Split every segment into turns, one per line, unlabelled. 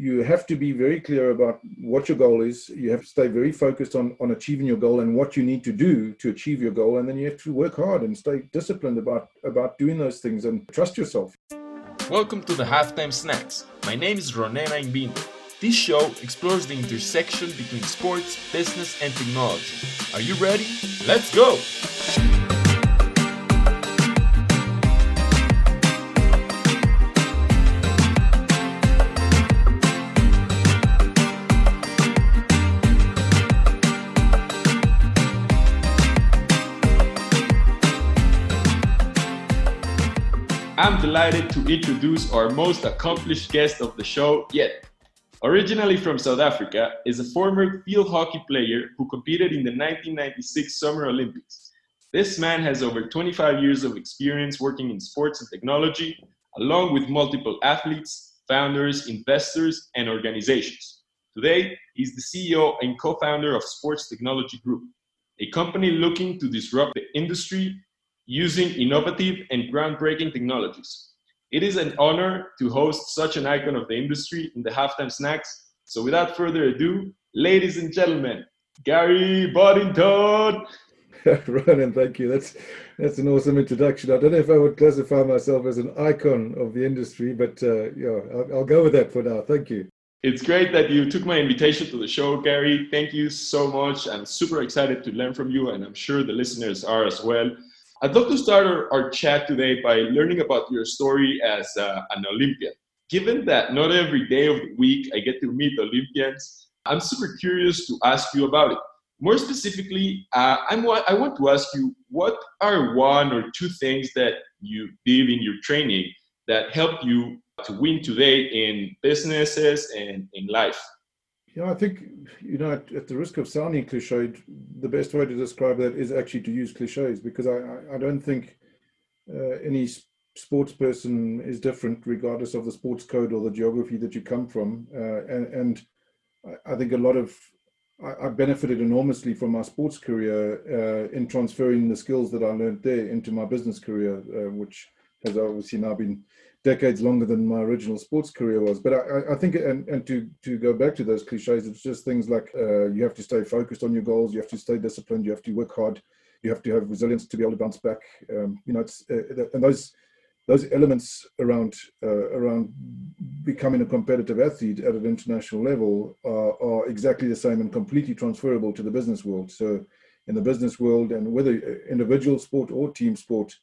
you have to be very clear about what your goal is. You have to stay very focused on on achieving your goal and what you need to do to achieve your goal, and then you have to work hard and stay disciplined about about doing those things and trust yourself.
Welcome to the Halftime Snacks. My name is Ronena Imbindo. This show explores the intersection between sports, business, and technology. Are you ready? Let's go! Delighted to introduce our most accomplished guest of the show yet. Originally from South Africa, is a former field hockey player who competed in the 1996 Summer Olympics. This man has over 25 years of experience working in sports and technology, along with multiple athletes, founders, investors, and organizations. Today, he's the CEO and co-founder of Sports Technology Group, a company looking to disrupt the industry using innovative and groundbreaking technologies. It is an honor to host such an icon of the industry in the halftime snacks. So, without further ado, ladies and gentlemen, Gary Boddington.
Ronan, thank you. That's that's an awesome introduction. I don't know if I would classify myself as an icon of the industry, but uh, yeah, I'll, I'll go with that for now. Thank you.
It's great that you took my invitation to the show, Gary. Thank you so much. I'm super excited to learn from you, and I'm sure the listeners are as well. I'd love to start our, our chat today by learning about your story as uh, an Olympian. Given that not every day of the week I get to meet Olympians, I'm super curious to ask you about it. More specifically, uh, I'm, I want to ask you what are one or two things that you did in your training that helped you to win today in businesses and in life?
Yeah, I think, you know, at, at, the risk of sounding cliched, the best way to describe that is actually to use cliches because I, I, don't think uh, any sports person is different regardless of the sports code or the geography that you come from. Uh, and, and I think a lot of, I, I benefited enormously from my sports career uh, in transferring the skills that I learned there into my business career, uh, which has obviously now been decades longer than my original sports career was. But I, I think, and, and to to go back to those cliches, it's just things like uh, you have to stay focused on your goals, you have to stay disciplined, you have to work hard, you have to have resilience to be able to bounce back. Um, you know, it's uh, and those those elements around uh, around becoming a competitive athlete at an international level are, are exactly the same and completely transferable to the business world. So in the business world, and whether uh, individual sport or team sport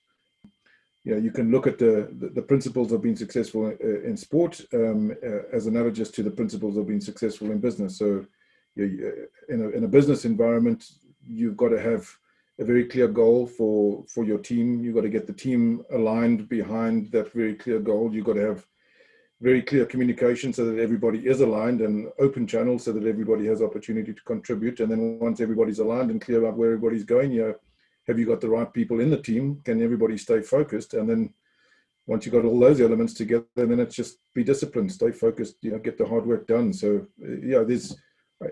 you know, you can look at the, the, principles of being successful in, in sport um, uh, as analogous to the principles of being successful in business. So, you, uh, in, a, in a business environment, you've got to have a very clear goal for for your team. You've got to get the team aligned behind that very clear goal. You've got to have very clear communication so that everybody is aligned and open channels so that everybody has opportunity to contribute. And then once everybody's aligned and clear about where everybody's going, you have you got the right people in the team? Can everybody stay focused? And then once you've got all those elements together, then it's just be disciplined, stay focused, you know, get the hard work done. So yeah, there's,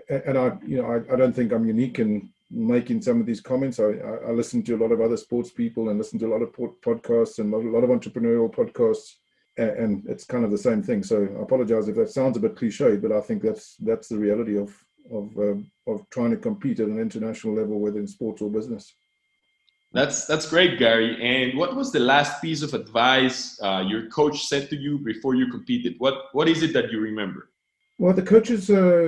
and I, you know, I, I don't think I'm unique in making some of these comments. I, I, listen to a lot of other sports people and listen to a lot of podcasts and a lot of entrepreneurial podcasts, and, it's kind of the same thing. So I apologize if that sounds a bit cliche, but I think that's that's the reality of of um, of trying to compete at an international level, whether in sports or business.
That's that's great, Gary. And what was the last piece of advice uh, your coach said to you before you competed? What what is it that you remember?
Well, the coaches, uh,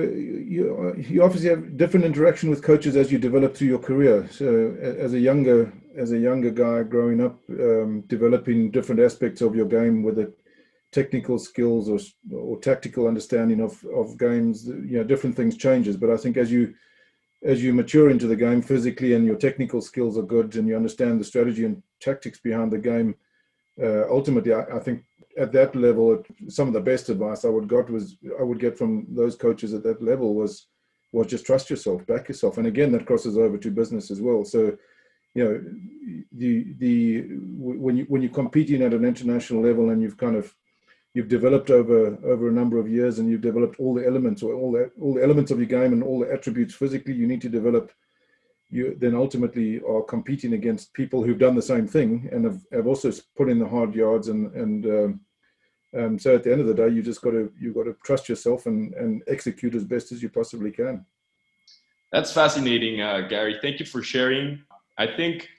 you, you obviously have different interaction with coaches as you develop through your career. So, as a younger as a younger guy growing up, um, developing different aspects of your game, whether technical skills or or tactical understanding of of games, you know, different things changes. But I think as you as you mature into the game physically and your technical skills are good and you understand the strategy and tactics behind the game, uh, ultimately, I, I, think at that level, some of the best advice I would got was I would get from those coaches at that level was was just trust yourself, back yourself, and again that crosses over to business as well. So, you know, the the when you when you're competing at an international level and you've kind of you've developed over over a number of years and you've developed all the elements or all the all the elements of your game and all the attributes physically you need to develop you then ultimately are competing against people who've done the same thing and have, have also put in the hard yards and and um, Um, so at the end of the day, you just got to you got to trust yourself and and execute as best as you possibly can.
That's fascinating, uh, Gary. Thank you for sharing. I think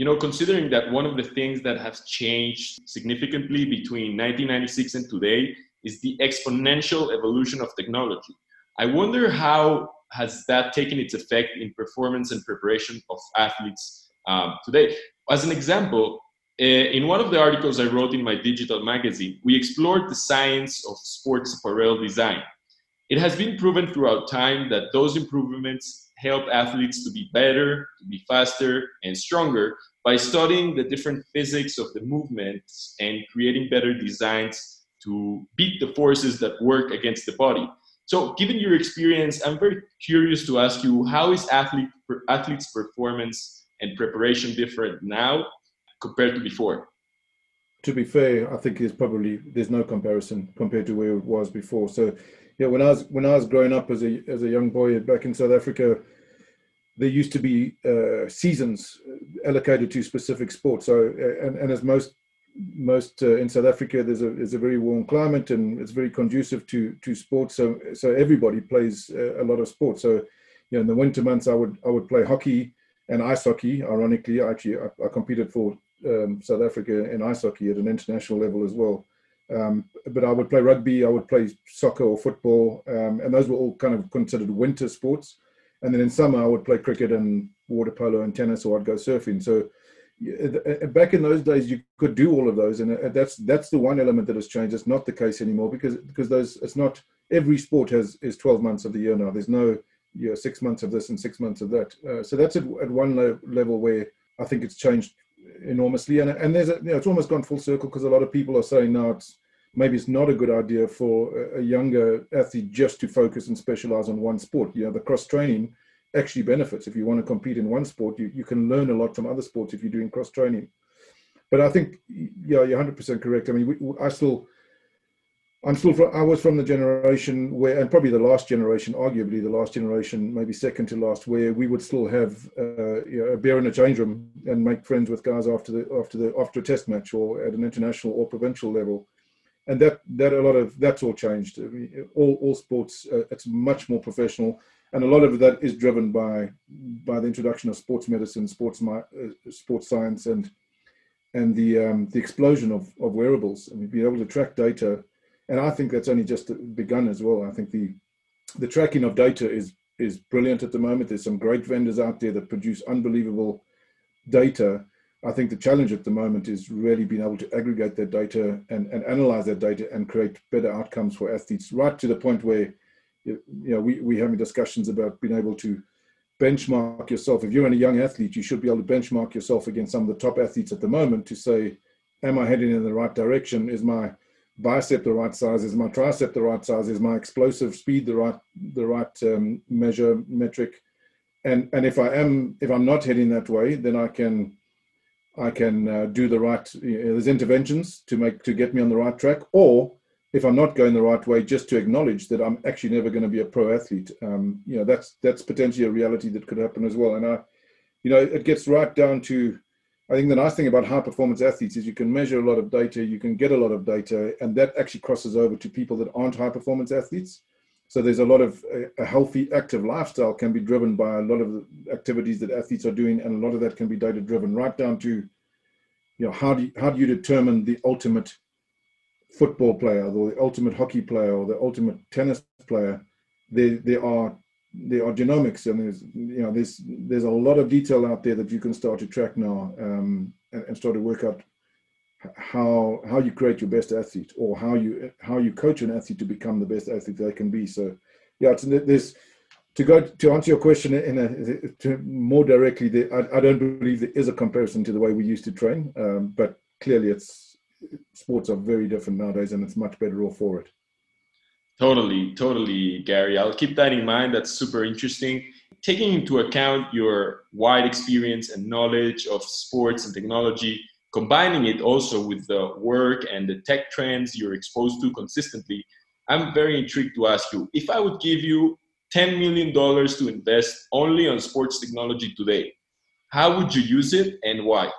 you know, considering that one of the things that has changed significantly between 1996 and today is the exponential evolution of technology. I wonder how has that taken its effect in performance and preparation of athletes um, today. As an example, eh, in one of the articles I wrote in my digital magazine, we explored the science of sports apparel design. It has been proven throughout time that those improvements help athletes to be better, to be faster, and stronger by studying the different physics of the movements and creating better designs to beat the forces that work against the body. So, given your experience, I'm very curious to ask you how is athlete athletes' performance and preparation different now compared to before?
To be fair, I think there's probably there's no comparison compared to where it was before. So, yeah, when I was when I was growing up as a as a young boy back in South Africa, there used to be uh, seasons allocated to specific sports. So, uh, and, and as most most uh, in South Africa, there's a there's a very warm climate and it's very conducive to to sports. So so everybody plays uh, a lot of sports. So you know, in the winter months, I would I would play hockey and ice hockey. Ironically, actually, I, I competed for um, South Africa in ice hockey at an international level as well. Um, but I would play rugby, I would play soccer or football, um, and those were all kind of considered winter sports. And then in summer, I would play cricket and water polo and tennis, or I'd go surfing. So uh, back in those days you could do all of those and uh, that's that's the one element that has changed. It's not the case anymore because because those it's not every sport has is 12 months of the year now. There's no you know, six months of this and six months of that. Uh, so that's at, at one level where i think it's changed enormously. And and there's a, you know, it's almost gone full circle because a lot of people are saying now it's maybe it's not a good idea for a, younger athlete just to focus and specialize on one sport you know the cross training actually benefits. If you want to compete in one sport, you, you can learn a lot from other sports if you're doing cross training. But I think, yeah, you're 100% correct. I mean, we, I still, I'm still, from, I was from the generation where, and probably the last generation, arguably the last generation, maybe second to last, where we would still have uh, you know, a beer in a change room and make friends with guys after the after the after a test match or at an international or provincial level and that that a lot of that's all changed. I mean, all all sports, uh, it's much more professional and a lot of that is driven by by the introduction of sports medicine, sports uh, sports science, and and the um, the explosion of, of wearables. I mean, being able to track data, and I think that's only just begun as well. I think the the tracking of data is is brilliant at the moment. There's some great vendors out there that produce unbelievable data. I think the challenge at the moment is really being able to aggregate that data and, and analyze that data and create better outcomes for athletes, right to the point where you know, we, we having discussions about being able to benchmark yourself. If you're a young athlete, you should be able to benchmark yourself against some of the top athletes at the moment to say, am I heading in the right direction? Is my bicep the right size? Is my tricep the right size? Is my explosive speed the right the right um, measure metric? And and if I am if I'm not heading that way, then I can I can uh, do the right. You know, there's interventions to make to get me on the right track, or if I'm not going the right way, just to acknowledge that I'm actually never going to be a pro athlete. Um, you know, that's that's potentially a reality that could happen as well. And I, you know, it gets right down to. I think the nice thing about high performance athletes is you can measure a lot of data, you can get a lot of data, and that actually crosses over to people that aren't high performance athletes. So there's a lot of a, a healthy, active lifestyle can be driven by a lot of the activities that athletes are doing, and a lot of that can be data driven, right down to, you know, how do you, how do you determine the ultimate football player or the ultimate hockey player or the ultimate tennis player, there there are there are genomics and there's you know there's there's a lot of detail out there that you can start to track now um, and, and, start to work out how how you create your best athlete or how you how you coach an athlete to become the best athlete they can be. So yeah, it's, there's to go to answer your question in a more directly. There, I, I, don't believe there is a comparison to the way we used to train, um, but clearly it's sports are very different nowadays, and it's much better off for it.
Totally, totally, Gary. I'll keep that in mind. That's super interesting. Taking into account your wide experience and knowledge of sports and technology, combining it also with the work and the tech trends you're exposed to consistently, I'm very intrigued to ask you if I would give you $10 million to invest only on sports technology today, how would you use it and why?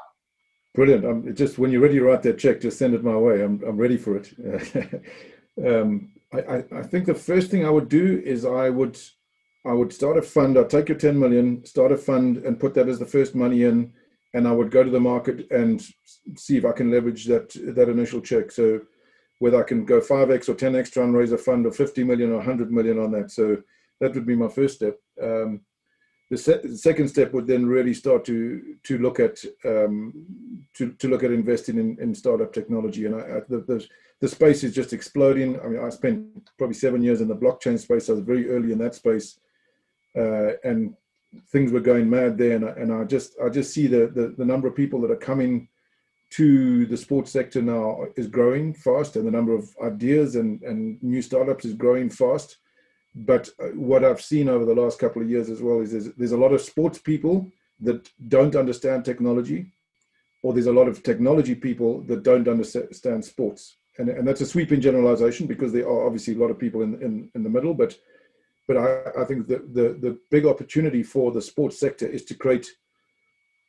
Brilliant. I'm just when you're ready to write that check, just send it my way. I'm I'm ready for it. um, I, I think the first thing I would do is I would I would start a fund. I'd take your 10 million, start a fund, and put that as the first money in, and I would go to the market and see if I can leverage that that initial check. So whether I can go 5x or 10x try and raise a fund of 50 million or 100 million on that. So that would be my first step. Um, the, se- the, second step would then really start to to look at um, to, to look at investing in, in startup technology. And I, I, the, the, the space is just exploding. I mean, I spent probably seven years in the blockchain space. I was very early in that space, uh, and things were going mad there. And I, and I just I just see the, the the number of people that are coming to the sports sector now is growing fast, and the number of ideas and, and new startups is growing fast. But uh, what I've seen over the last couple of years as well is there's, there's a lot of sports people that don't understand technology, or there's a lot of technology people that don't understand sports. And, and that's a sweeping generalization because there are obviously a lot of people in, in, in the middle, but but I, I think that the, the big opportunity for the sports sector is to create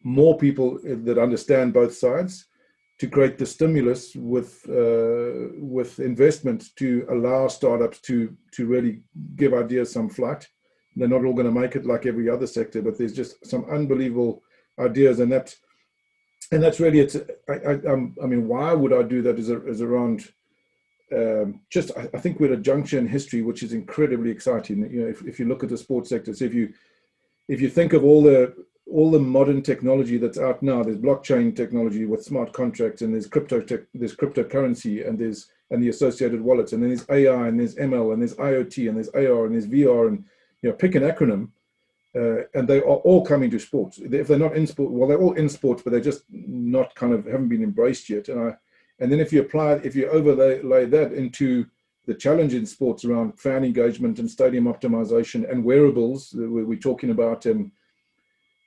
more people that understand both sides to create the stimulus with uh, with investment to allow startups to to really give ideas some flight. They're not all going to make it like every other sector, but there's just some unbelievable ideas, and that and that's really it's. I, I, I mean, why would I do that? Is, is around um, just I, I, think we're at a juncture in history which is incredibly exciting. You know, if, if you look at the sports sector, so if you if you think of all the all the modern technology that's out now there's blockchain technology with smart contracts and there's crypto tech, there's cryptocurrency and there's and the associated wallets and then there's ai and there's ml and there's iot and there's ar and there's vr and you know pick an acronym uh, and they are all coming to sports. If they're not in sport well they're all in sports but they're just not kind of haven't been embraced yet. And i and then if you apply if you overlay that into the challenge in sports around fan engagement and stadium optimization and wearables that we're talking about and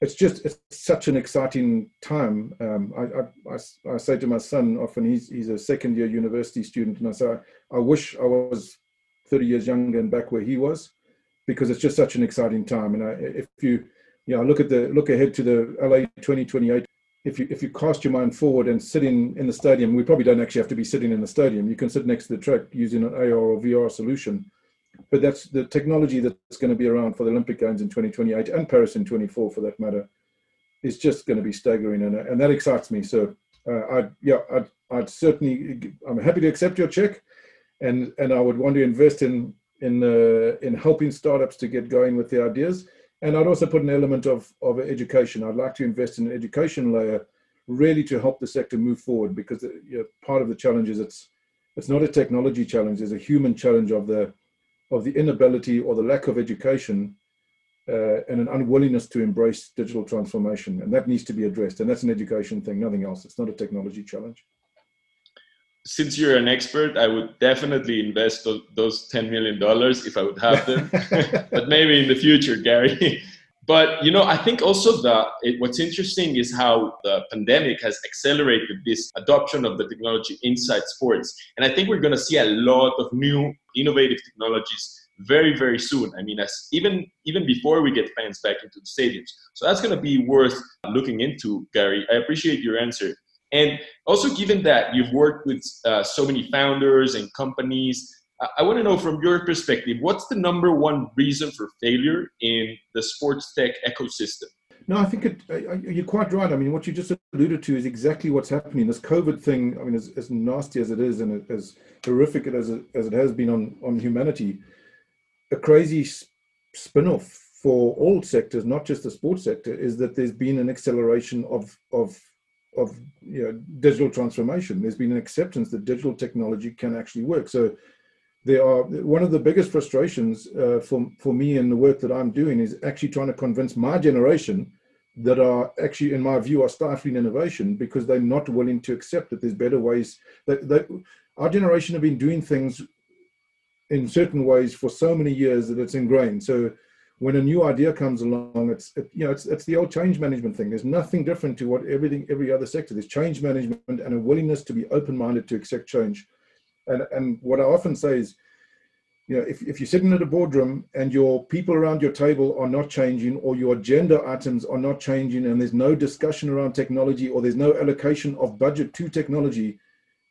it's just it's such an exciting time. Um, I, I, I, say to my son often, he's he's a second year university student, and I say I, I wish I was 30 years younger and back where he was, because it's just such an exciting time. And I, if you you know look at the look ahead to the LA 2028, if you if you cast your mind forward and sit in in the stadium, we probably don't actually have to be sitting in the stadium. You can sit next to the track using an AR or VR solution but that's the technology that's going to be around for the Olympic Games in 2028 and Paris in 24 for that matter is just going to be staggering and, and that excites me. So uh, I'd, yeah, I'd, I'd certainly, I'm happy to accept your check and, and I would want to invest in, in, uh, in helping startups to get going with their ideas. And I'd also put an element of, of education. I'd like to invest in an education layer really to help the sector move forward because uh, you know, part of the challenge is it's, it's not a technology challenge, there's a human challenge of the, of the inability or the lack of education uh, and an unwillingness to embrace digital transformation. And that needs to be addressed. And that's an education thing, nothing else. It's not a technology challenge.
Since you're an expert, I would definitely invest those $10 million if I would have them. but maybe in the future, Gary. But you know, I think also that it, what's interesting is how the pandemic has accelerated this adoption of the technology inside sports, and I think we're going to see a lot of new innovative technologies very very soon. I mean, as even even before we get fans back into the stadiums, so that's going to be worth looking into, Gary. I appreciate your answer, and also given that you've worked with uh, so many founders and companies I want to know from your perspective, what's the number one reason for failure in the sports tech ecosystem?
No, I think it, you're quite right. I mean, what you just alluded to is exactly what's happening. This COVID thing, I mean, as, as nasty as it is and as horrific as it, as it has been on, on humanity, a crazy spin off for all sectors, not just the sports sector, is that there's been an acceleration of, of, of you know, digital transformation. There's been an acceptance that digital technology can actually work. So there are one of the biggest frustrations uh, for for me in the work that I'm doing is actually trying to convince my generation that are actually, in my view, are stifling innovation because they're not willing to accept that there's better ways. That, that our generation have been doing things in certain ways for so many years that it's ingrained. So when a new idea comes along, it's it, you know it's it's the old change management thing. There's nothing different to what everything every other sector. There's change management and a willingness to be open-minded to accept change. And, and what I often say is, you know, if, if you're sitting at a boardroom and your people around your table are not changing or your agenda items are not changing and there's no discussion around technology or there's no allocation of budget to technology,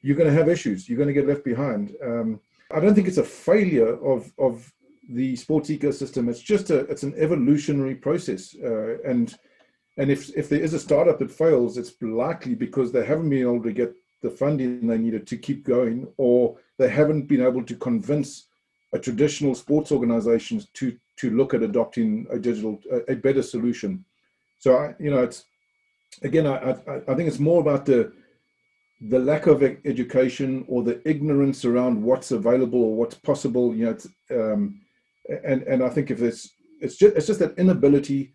you're going to have issues. You're going to get left behind. Um, I don't think it's a failure of, of the sports ecosystem. It's just a, it's an evolutionary process. Uh, and, and if, if there is a startup that fails, it's likely because they haven't been able to get the funding they needed to keep going or they haven't been able to convince a traditional sports organizations to to look at adopting a digital a, a better solution. So I, you know, it's again, I, I, I think it's more about the the lack of education or the ignorance around what's available or what's possible. You know, um, and and I think if it's it's just it's just that inability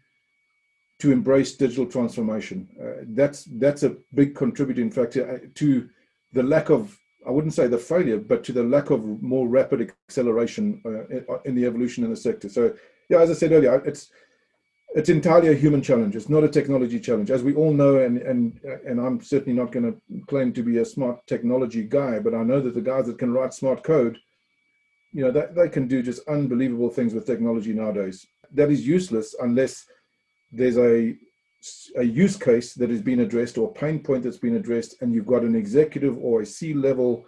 to embrace digital transformation. Uh, that's that's a big contributing factor to the lack of I wouldn't say the failure, but to the lack of more rapid acceleration uh, in, uh, in, the evolution in the sector. So, yeah, as I said earlier, it's it's entirely a human challenge. It's not a technology challenge, as we all know. And and and I'm certainly not going to claim to be a smart technology guy, but I know that the guys that can write smart code, you know, that they can do just unbelievable things with technology nowadays. That is useless unless there's a a use case that has been addressed or a pain point that's been addressed, and you've got an executive or a C level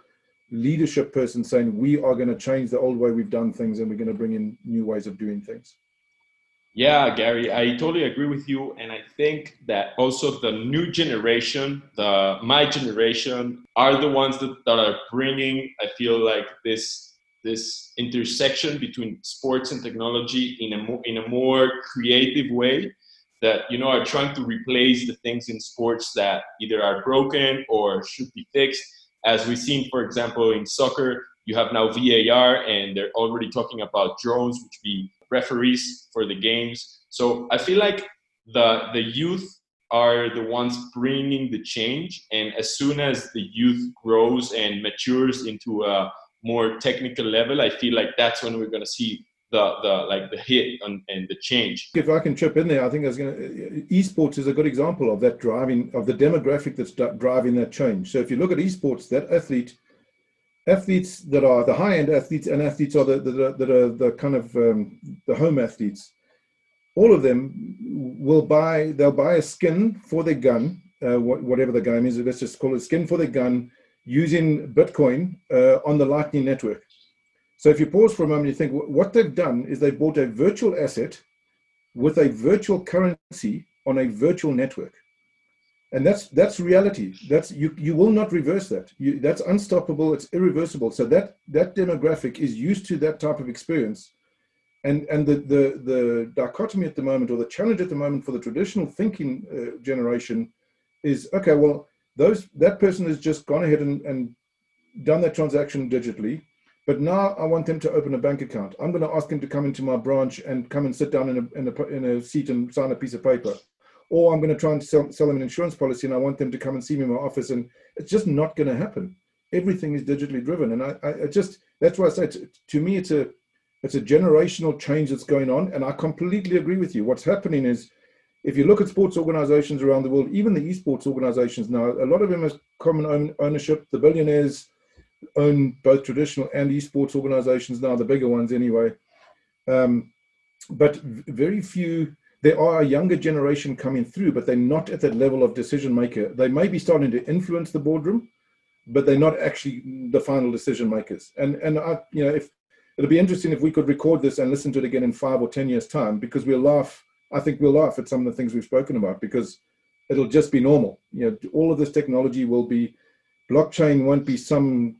leadership person saying, We are going to change the old way we've done things and we're going to bring in new ways of doing things.
Yeah, Gary, I totally agree with you. And I think that also the new generation, the my generation, are the ones that, that are bringing, I feel like, this this intersection between sports and technology in a more, in a more creative way that you know are trying to replace the things in sports that either are broken or should be fixed. As we've seen, for example, in soccer, you have now VAR, and they're already talking about drones, which be referees for the games. So I feel like the the youth are the ones bringing the change, and as soon as the youth grows and matures into a more technical level, I feel like that's when we're going to see the the like the hit and, and the change.
If I can chip in there, I think there's going to esports is a good example of that driving of the demographic that's driving that change. So if you look at esports, that athlete athletes that are the high end athletes and athletes are the, the, that are the kind of um, the home athletes all of them will buy they'll buy a skin for their gun uh, whatever the game is let's just call it skin for their gun using bitcoin uh, on the lightning network so if you pause for a moment, you think what they've done is they bought a virtual asset with a virtual currency on a virtual network. And that's that's reality. That's you you will not reverse that. You, that's unstoppable. It's irreversible. So that that demographic is used to that type of experience. And and the the the dichotomy at the moment, or the challenge at the moment for the traditional thinking uh, generation, is okay. Well, those that person has just gone ahead and, and done that transaction digitally but now I want them to open a bank account. I'm going to ask them to come into my branch and come and sit down in a, in a, in a seat and sign a piece of paper. Or I'm going to try and sell, sell them an insurance policy and I want them to come and see me in my office. And it's just not going to happen. Everything is digitally driven. And I, I, just, that's why I say to, to me, it's a, it's a generational change that's going on. And I completely agree with you. What's happening is, if you look at sports organizations around the world, even the esports organizations now, a lot of them have common own ownership. The billionaires own both traditional and esports organizations now, the bigger ones anyway. Um, but very few, there are a younger generation coming through, but they're not at that level of decision maker. They may be starting to influence the boardroom, but they're not actually the final decision makers. And and I, you know, if it'll be interesting if we could record this and listen to it again in five or ten years' time, because we'll laugh. I think we'll laugh at some of the things we've spoken about because it'll just be normal. You know, all of this technology will be blockchain won't be some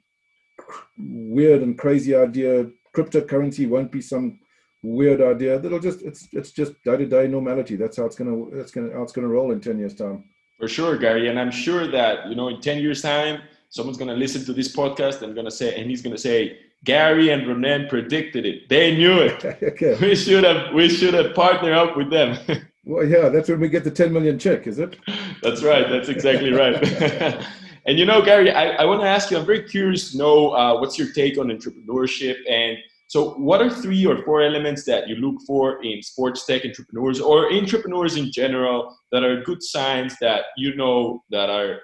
weird and crazy idea. Cryptocurrency won't be some weird idea. That'll just it's it's just day to day normality. That's how it's gonna that's gonna how it's gonna roll in ten years time.
For sure, Gary, and I'm sure that you know in ten years time, someone's gonna listen to this podcast and gonna say and he's gonna say Gary and Ronen predicted it. They knew it. okay. We should have we should have partnered up with them.
well, yeah, that's when we get the 10 million check, is it?
That's right. That's exactly right. And you know, Gary, I, I want to ask you, I'm very curious to know uh, what's your take on entrepreneurship. And so, what are three or four elements that you look for in sports tech entrepreneurs or entrepreneurs in general that are good signs that you know that are,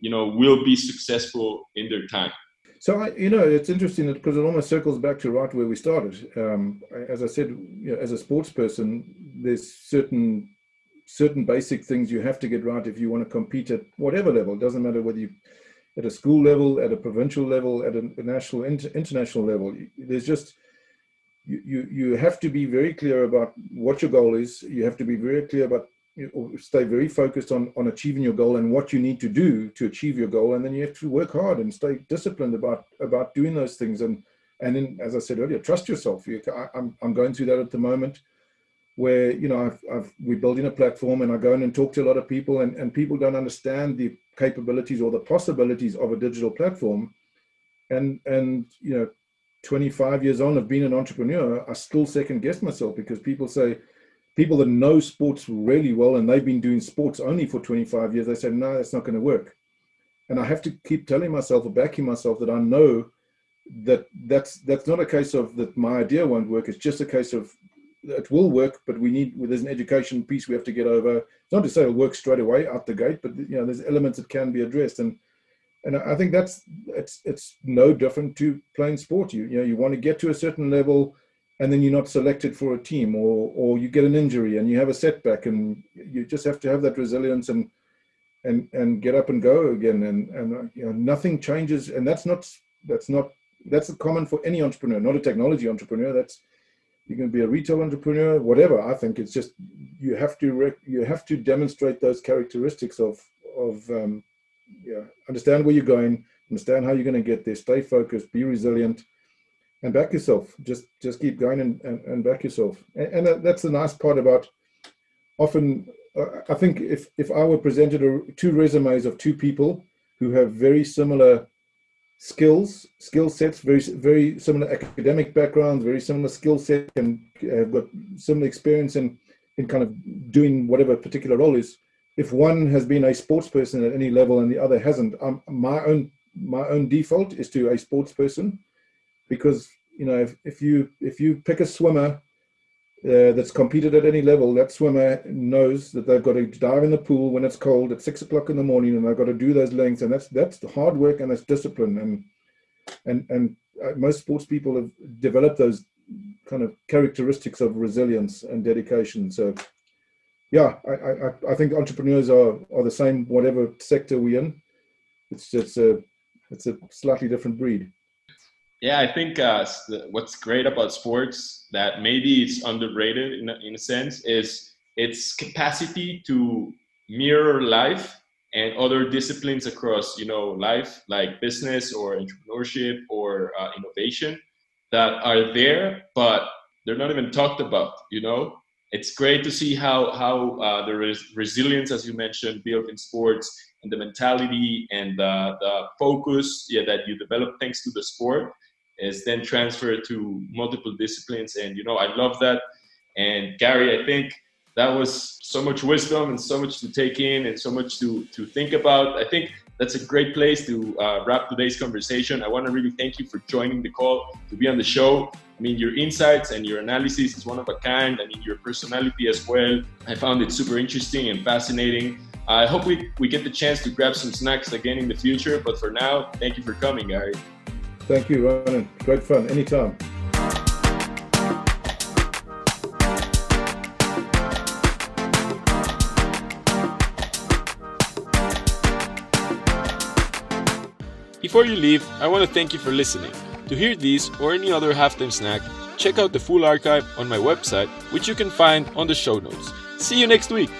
you know, will be successful in their time?
So I, you know, it's interesting because it almost circles back to right where we started. Um, as I said, you know, as a sports person, there's certain certain basic things you have to get right if you want to compete at whatever level. It doesn't matter whether you at a school level, at a provincial level, at a national, inter, international level. There's just you, you you have to be very clear about what your goal is. You have to be very clear about stay very focused on on achieving your goal and what you need to do to achieve your goal and then you have to work hard and stay disciplined about about doing those things and and then as i said earlier trust yourself you, I, I'm, I'm going through that at the moment where you know I've, I've, we're building a platform and i go in and talk to a lot of people and, and people don't understand the capabilities or the possibilities of a digital platform and and you know 25 years on of being an entrepreneur i still second guess myself because people say people that know sports really well and they've been doing sports only for 25 years, they say, no, that's not going to work. And I have to keep telling myself or backing myself that I know that that's that's not a case of that my idea won't work. It's just a case of it will work, but we need there's an education piece we have to get over. It's not to say it'll work straight away out the gate, but you know there's elements that can be addressed, and and I think that's it's it's no different to playing sport. You you know you want to get to a certain level and then you're not selected for a team or or you get an injury and you have a setback and you just have to have that resilience and and and get up and go again and and uh, you know nothing changes and that's not that's not that's common for any entrepreneur not a technology entrepreneur that's you can be a retail entrepreneur whatever i think it's just you have to rec- you have to demonstrate those characteristics of of um, yeah understand where you're going understand how you're going to get there stay focused be resilient and back yourself. Just just keep going and, and, and back yourself. And, and, that's the nice part about often. Uh, I think if if I were presented a, two resumes of two people who have very similar skills, skill sets, very very similar academic backgrounds, very similar skill set, and have got similar experience in in kind of doing whatever particular role is. If one has been a sports person at any level and the other hasn't, um, my own my own default is to a sports person because you know if, if you if you pick a swimmer uh, that's competed at any level, that swimmer knows that they've got to dive in the pool when it's cold at six o'clock in the morning, and they've got to do those lengths, and that's that's hard work and that's discipline, and and and uh, most sports people have developed those kind of characteristics of resilience and dedication. So, yeah, I I, I think entrepreneurs are are the same whatever sector we're in. It's just a it's a slightly different breed.
Yeah, I think uh, what's great about sports that maybe it's underrated in a, in a sense is its capacity to mirror life and other disciplines across you know life like business or entrepreneurship or uh, innovation that are there but they're not even talked about you know? It's great to see how how uh, there is resilience as you mentioned built in sports and the mentality and the, the focus yeah, that you develop thanks to the sport is then transferred to multiple disciplines. And, you know, I love that. And Gary, I think that was so much wisdom and so much to take in and so much to, to think about. I think that's a great place to uh, wrap today's conversation. I want to really thank you for joining the call to be on the show. I mean, your insights and your analysis is one of a kind. I mean, your personality as well. I found it super interesting and fascinating. I hope we, we get the chance to grab some snacks again in the future. But for now, thank you for coming, Gary.
Thank you, Ronan. Great fun. Anytime.
Before you leave, I want to thank you for listening. To hear these or any other halftime snack, check out the full archive on my website, which you can find on the show notes. See you next week.